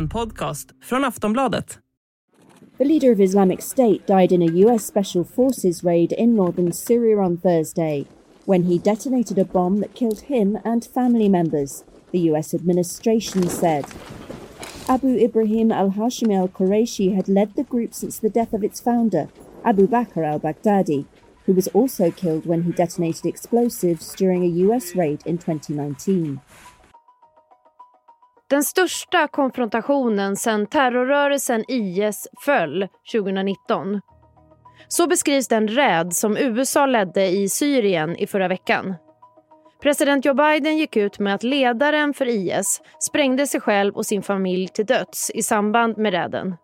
En podcast från Aftonbladet. The leader of Islamic State died in a US Special Forces raid in northern Syria on Thursday when he detonated a bomb that killed him and family members, the US administration said. Abu Ibrahim al Hashimi al Qurayshi had led the group since the death of its founder, Abu Bakr al Baghdadi, who was also killed when he detonated explosives during a US raid in 2019. Den största konfrontationen sedan terrorrörelsen IS föll 2019. Så beskrivs den räd som USA ledde i Syrien i förra veckan. President Joe Biden gick ut med att ledaren för IS sprängde sig själv och sin familj till döds i samband med räden.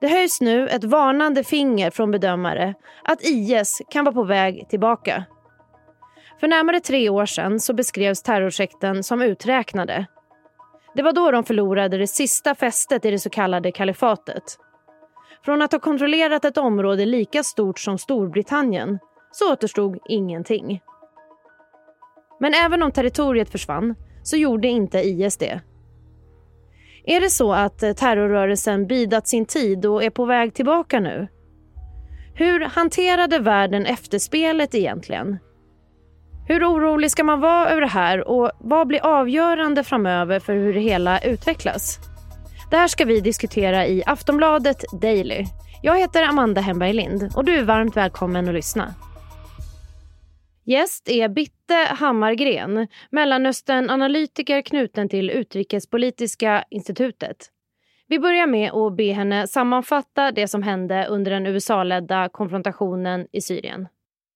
Det höjs nu ett varnande finger från bedömare att IS kan vara på väg tillbaka. För närmare tre år sedan så beskrevs terrorsekten som uträknade. Det var då de förlorade det sista fästet i det så kallade kalifatet. Från att ha kontrollerat ett område lika stort som Storbritannien så återstod ingenting. Men även om territoriet försvann så gjorde inte IS det. Är det så att eh, terrorrörelsen bidat sin tid och är på väg tillbaka nu? Hur hanterade världen efterspelet egentligen? Hur orolig ska man vara över det här och vad blir avgörande framöver för hur det hela utvecklas? Det här ska vi diskutera i Aftonbladet Daily. Jag heter Amanda Hemberg Lind och du är varmt välkommen att lyssna. Gäst är Bitte Hammargren, Mellanöstern-analytiker knuten till Utrikespolitiska institutet. Vi börjar med att be henne sammanfatta det som hände under den USA-ledda konfrontationen i Syrien.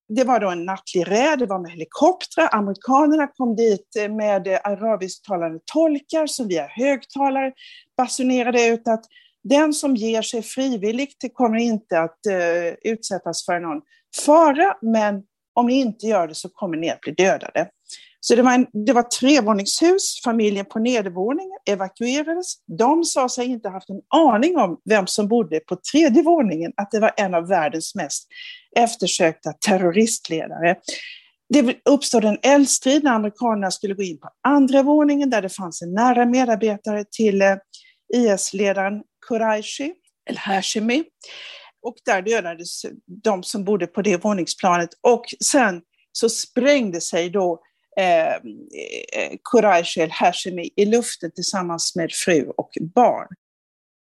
Det var då en nattlig räd, det var med helikoptrar. Amerikanerna kom dit eh, med eh, arabisktalande tolkar som via högtalare basunerade ut att den som ger sig frivilligt kommer inte att uh, utsättas för någon fara, men om ni inte gör det så kommer ni att bli dödade. Så det var, en, det var trevåningshus, familjen på nedervåningen evakuerades. De sa sig inte haft en aning om vem som bodde på tredje våningen, att det var en av världens mest eftersökta terroristledare. Det uppstod en eldstrid när amerikanerna skulle gå in på andra våningen där det fanns en nära medarbetare till eh, IS-ledaren Quraishi, El-Hashimi. Och där dödades de som bodde på det våningsplanet. Och sen så sprängde sig då eh, Quraishi El Hashemi i luften tillsammans med fru och barn.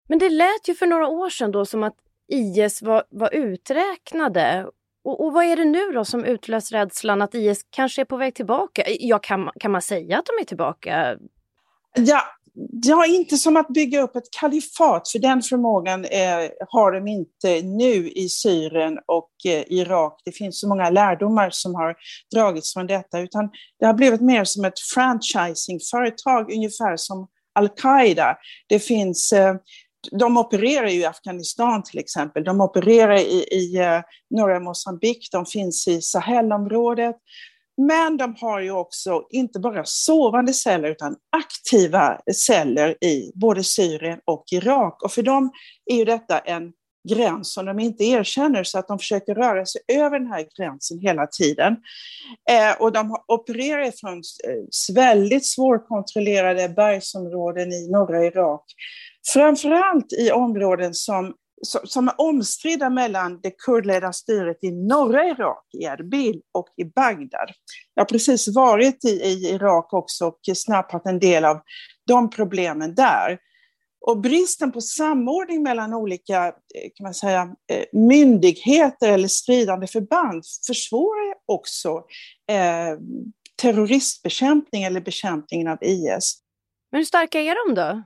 Men det lät ju för några år sedan då som att IS var, var uträknade. Och, och vad är det nu då som utlöst rädslan att IS kanske är på väg tillbaka? Ja, kan, kan man säga att de är tillbaka? Ja, Ja, inte som att bygga upp ett kalifat, för den förmågan eh, har de inte nu i Syrien och eh, Irak. Det finns så många lärdomar som har dragits från detta, utan det har blivit mer som ett franchisingföretag, ungefär som al-Qaida. Det finns eh, de opererar ju i Afghanistan till exempel, de opererar i, i eh, norra Mosambik, de finns i Sahelområdet. Men de har ju också inte bara sovande celler utan aktiva celler i både Syrien och Irak. Och för dem är ju detta en gräns som de inte erkänner så att de försöker röra sig över den här gränsen hela tiden. Eh, och de opererar från eh, väldigt svårkontrollerade bergsområden i norra Irak. Framförallt i områden som som är omstridda mellan det kurdledda styret i norra Irak, i Erbil och i Bagdad. Jag har precis varit i, i Irak också och snappat en del av de problemen där. Och bristen på samordning mellan olika eh, kan man säga, eh, myndigheter eller stridande förband försvårar också eh, terroristbekämpning eller bekämpningen av IS. Men hur starka är de då?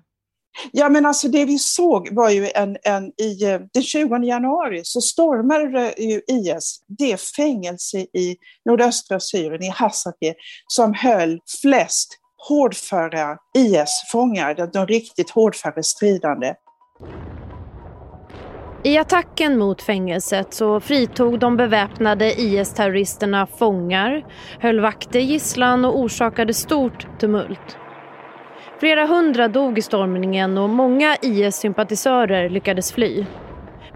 Ja, men alltså det vi såg var ju en, en i eh, den 20 januari så stormade ju IS det fängelse i nordöstra Syrien, i Hasakeh, som höll flest hårdföra IS-fångar, de riktigt hårdföra stridande. I attacken mot fängelset så fritog de beväpnade IS-terroristerna fångar, höll vakter gisslan och orsakade stort tumult. Flera hundra dog i stormningen och många IS-sympatisörer lyckades fly.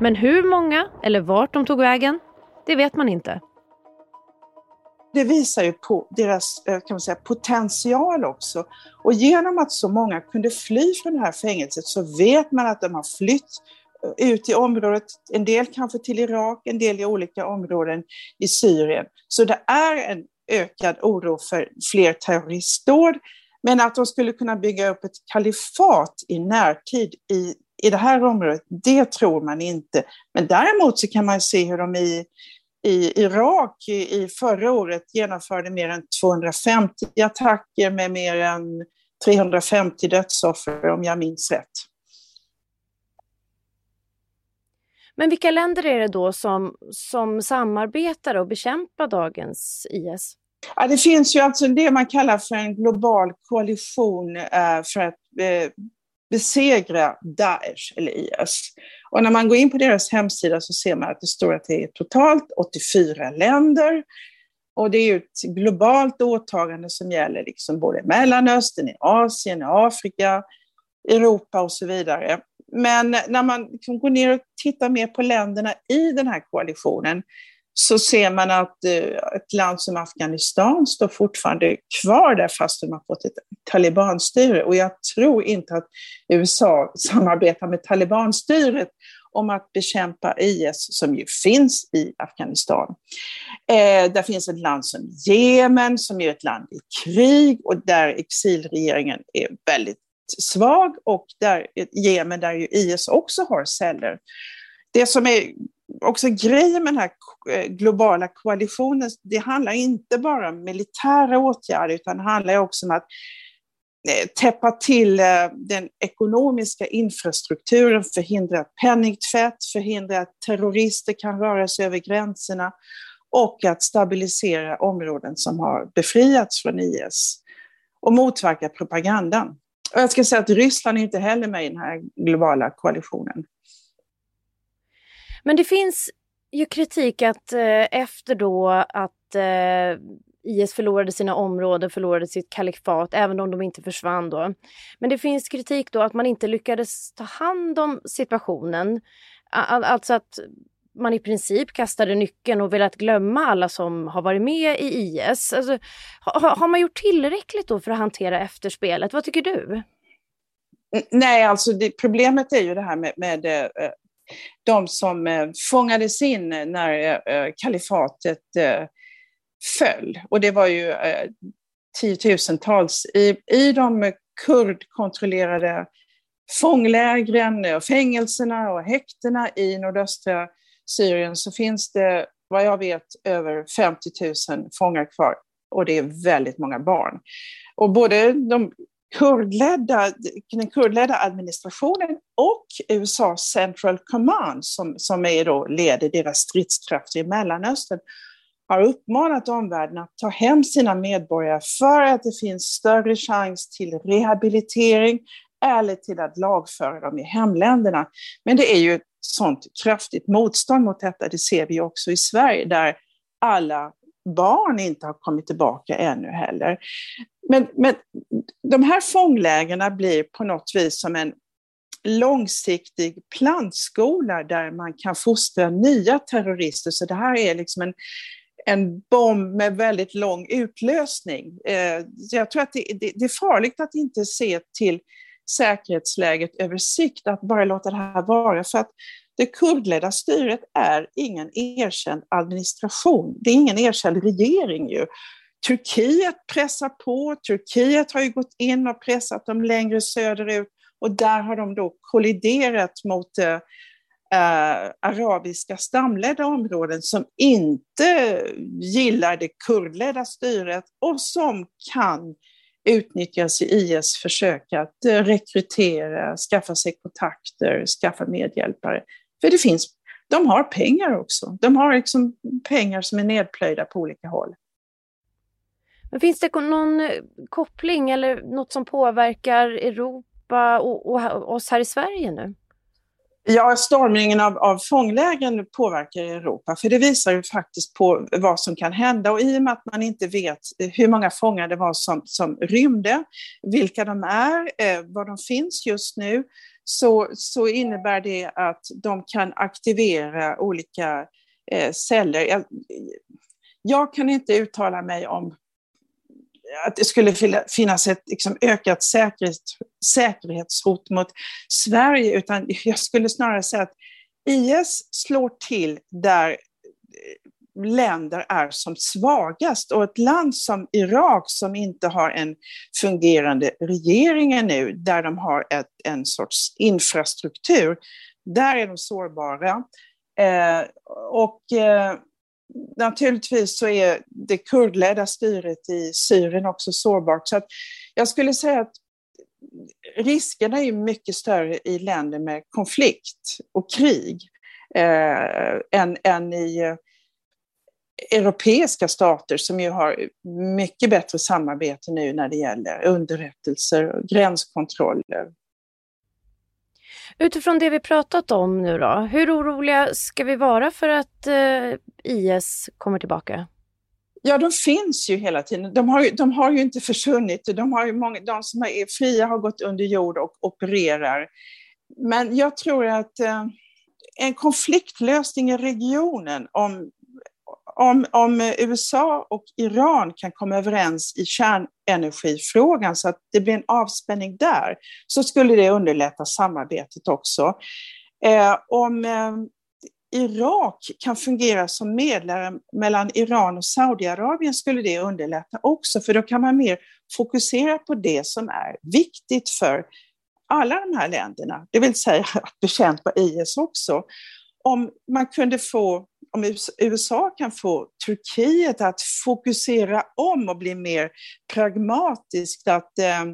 Men hur många eller vart de tog vägen, det vet man inte. Det visar ju på deras eh, kan man säga, potential också. Och genom att så många kunde fly från det här fängelset så vet man att de har flytt eh, ut i området, en del kanske till Irak, en del i olika områden i Syrien. Så det är en ökad oro för fler terroristdåd. Men att de skulle kunna bygga upp ett kalifat i närtid i, i det här området, det tror man inte. Men däremot så kan man se hur de i, i Irak i, i förra året genomförde mer än 250 attacker med mer än 350 dödsoffer om jag minns rätt. Men vilka länder är det då som, som samarbetar och bekämpar dagens IS? Ja, det finns ju alltså det man kallar för en global koalition eh, för att eh, besegra Daesh eller IS. Och när man går in på deras hemsida så ser man att det står att det är totalt 84 länder. Och det är ju ett globalt åtagande som gäller liksom både Mellanöstern, i Asien, i Afrika, Europa och så vidare. Men när man liksom går ner och tittar mer på länderna i den här koalitionen så ser man att eh, ett land som Afghanistan står fortfarande kvar där fast de har fått ett talibanstyre. Och jag tror inte att USA samarbetar med talibanstyret om att bekämpa IS som ju finns i Afghanistan. Eh, där finns ett land som Jemen som är ett land i krig och där exilregeringen är väldigt svag och där Jemen där ju IS också har celler. Det som är också grejen med den här eh, globala koalitionen, det handlar inte bara om militära åtgärder utan det handlar också om att eh, täppa till eh, den ekonomiska infrastrukturen, förhindra penningtvätt, förhindra att terrorister kan röra sig över gränserna och att stabilisera områden som har befriats från IS och motverka propagandan. Och jag ska säga att Ryssland är inte heller med i den här globala koalitionen. Men det finns ju kritik att eh, efter då att eh, IS förlorade sina områden, förlorade sitt kalifat, även om de inte försvann då. Men det finns kritik då att man inte lyckades ta hand om situationen. Alltså att man i princip kastade nyckeln och velat glömma alla som har varit med i IS. Alltså, har, har man gjort tillräckligt då för att hantera efterspelet? Vad tycker du? Nej, alltså det, problemet är ju det här med, med eh, de som eh, fångades in när eh, eh, kalifatet föll. Och det var ju tiotusentals i, i de kurdkontrollerade fånglägren, och fängelserna och häktena i nordöstra Syrien så finns det, vad jag vet, över 50 000 fångar kvar. Och det är väldigt många barn. Och både de kurdledda, den kurdledda administrationen och USA Central Command, som, som är då leder deras stridskrafter i Mellanöstern, har uppmanat omvärlden att ta hem sina medborgare för att det finns större chans till rehabilitering eller till att lagföra dem i hemländerna. Men det är ju ett sånt kraftigt motstånd mot detta, det ser vi också i Sverige, där alla barn inte har kommit tillbaka ännu heller. Men, men de här fånglägerna blir på något vis som en långsiktig plantskola där man kan fostra nya terrorister. Så det här är liksom en, en bomb med väldigt lång utlösning. Eh, jag tror att det, det, det, är farligt att inte se till säkerhetsläget över sikt, att bara låta det här vara. För att det kurdledda styret är ingen erkänd administration. Det är ingen erkänd regering ju. Turkiet pressar på. Turkiet har ju gått in och pressat dem längre söderut och där har de då kolliderat mot eh, eh, arabiska stamledda områden som inte gillar det kurdledda styret och som kan utnyttjas i IS försök att eh, rekrytera, skaffa sig kontakter, skaffa medhjälpare. För det finns, de har pengar också. De har liksom pengar som är nedplöjda på olika håll. Men finns det någon eh, koppling eller något som påverkar Europa och, och oss här i Sverige nu? Ja, stormningen av, av fånglägen påverkar Europa, för det visar ju faktiskt på vad som kan hända. Och i och med att man inte vet hur många fångar det var som, som rymde, vilka de är, eh, var de finns just nu, så, så innebär det att de kan aktivera olika eh, celler. Jag, jag kan inte uttala mig om att det skulle finnas ett liksom, ökat säkerhet, säkerhetshot mot Sverige, utan jag skulle snarare säga att IS slår till där eh, länder är som svagast. Och ett land som Irak som inte har en fungerande regering ännu, där de har ett, en sorts infrastruktur, där är de sårbara. Eh, och eh, naturligtvis så är det kurdledda styret i Syrien också sårbart. Så att jag skulle säga att riskerna är mycket större i länder med konflikt och krig eh, än, än i eh, europeiska stater som ju har mycket bättre samarbete nu när det gäller underrättelser och gränskontroller. Utifrån det vi pratat om nu då, hur oroliga ska vi vara för att eh, IS kommer tillbaka? Ja, de finns ju hela tiden. De har ju, de har ju inte försvunnit. De, har ju många, de som är fria har gått under jord och opererar. Men jag tror att eh, en konfliktlösning i regionen, om om, om USA och Iran kan komma överens i kärnenergifrågan så att det blir en avspänning där, så skulle det underlätta samarbetet också. Eh, om eh, Irak kan fungera som medlare mellan Iran och Saudiarabien skulle det underlätta också, för då kan man mer fokusera på det som är viktigt för alla de här länderna, det vill säga att bekämpa IS också. Om man kunde få om USA kan få Turkiet att fokusera om och bli mer pragmatiskt, att, eh,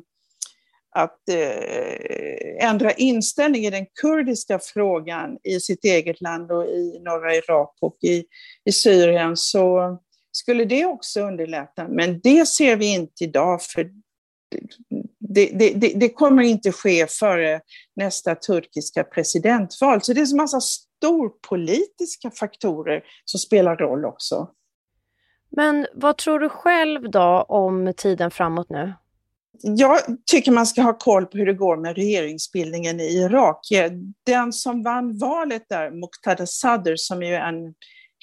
att eh, ändra inställning i den kurdiska frågan i sitt eget land och i norra Irak och i, i Syrien, så skulle det också underlätta. Men det ser vi inte idag, för det, det, det, kommer inte ske före nästa turkiska presidentval. Så det är en massa storpolitiska faktorer som spelar roll också. Men vad tror du själv då om tiden framåt nu? Jag tycker man ska ha koll på hur det går med regeringsbildningen i Irak. Den som vann valet där, Muqtada Sadr, som är en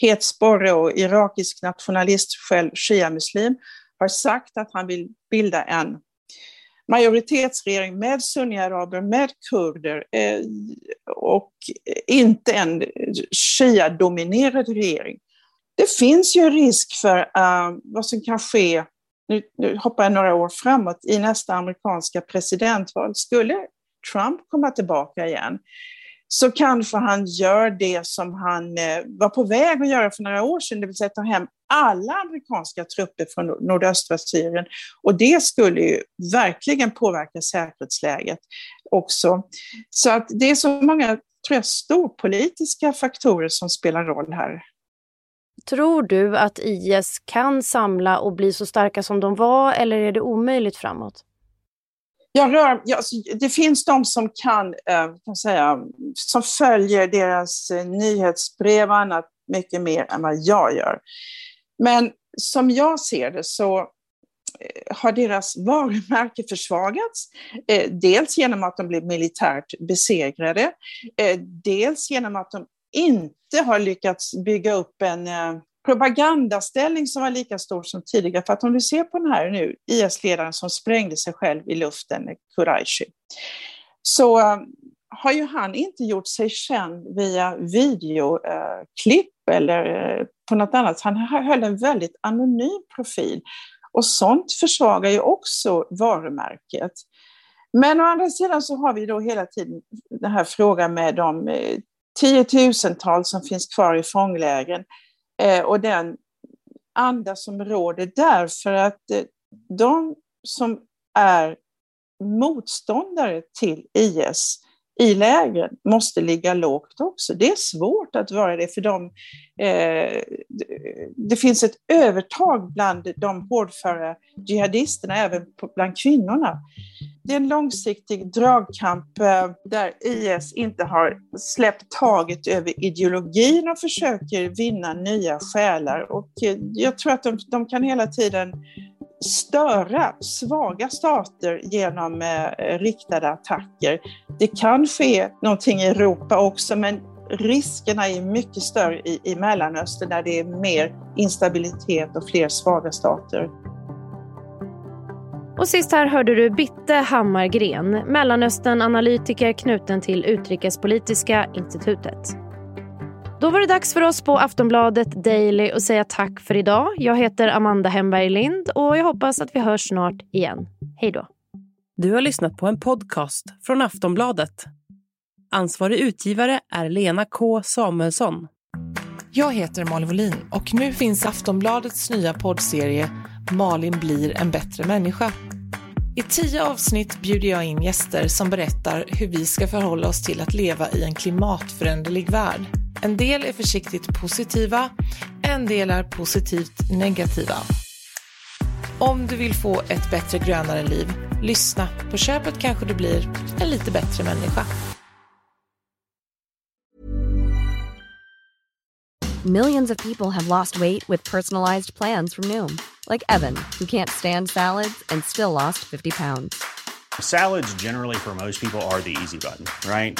het sporre och irakisk nationalist, själv shia-muslim, har sagt att han vill bilda en majoritetsregering med sunniaraber, med kurder eh, och inte en shia-dominerad regering. Det finns ju risk för eh, vad som kan ske, nu, nu hoppar jag några år framåt, i nästa amerikanska presidentval. Skulle Trump komma tillbaka igen så kanske han gör det som han eh, var på väg att göra för några år sedan, det vill säga ta hem alla amerikanska trupper från nordöstra Syrien. Och det skulle ju verkligen påverka säkerhetsläget också. Så att det är så många tror jag, storpolitiska faktorer som spelar roll här. Tror du att IS kan samla och bli så starka som de var eller är det omöjligt framåt? Jag rör, jag, alltså, det finns de som kan, eh, kan säga, som följer deras eh, nyhetsbrev och annat mycket mer än vad jag gör. Men som jag ser det så eh, har deras varumärke försvagats. Dels genom att de blev militärt besegrade, dels genom att de inte har lyckats bygga upp en propagandaställning som var lika stor som tidigare. För att om du ser på den här nu, IS-ledaren som sprängde sig själv i luften, Quraishi, så eh, har ju han inte gjort sig känd via videoklipp eh, eller eh, på något annat. Han höll en väldigt anonym profil. Och sånt försvagar ju också varumärket. Men å andra sidan så har vi då hela tiden den här frågan med de tiotusentals som finns kvar i fånglägren eh, och den anda som råder där. För att eh, de som är motståndare till IS i lägren måste ligga lågt också. Det är svårt att vara det för de, Eh, det finns ett övertag bland de hårdföra jihadisterna, även bland kvinnorna. Det är en långsiktig dragkamp eh, där IS inte har släppt taget över ideologin och försöker vinna nya själar. Och eh, jag tror att de, de kan hela tiden störa svaga stater genom eh, riktade attacker. Det kan ske någonting i Europa också, men riskerna är mycket större i, i Mellanöstern där det är mer instabilitet och fler svaga stater. Och sist här hörde du Bitte Hammargren, Mellanöstern-analytiker knuten till Utrikespolitiska institutet. Då var det dags för oss på Aftonbladet Daily att säga tack för idag. Jag heter Amanda Hemberg Lind och jag hoppas att vi hörs snart igen. Hej då. Du har lyssnat på en podcast från Aftonbladet. Ansvarig utgivare är Lena K Samuelsson. Jag heter Malin Wollin och nu finns Aftonbladets nya poddserie Malin blir en bättre människa. I tio avsnitt bjuder jag in gäster som berättar hur vi ska förhålla oss till att leva i en klimatföränderlig värld. En del är försiktigt positiva, en del är positivt negativa. Om du vill få ett bättre grönare liv, lyssna. På köpet kanske du blir en lite bättre människa. Millions of people have lost weight with personalized plans from Noom. Like Evan, who can't stand salads and still lost 50 pounds. Salads generally for most people are the easy button, right?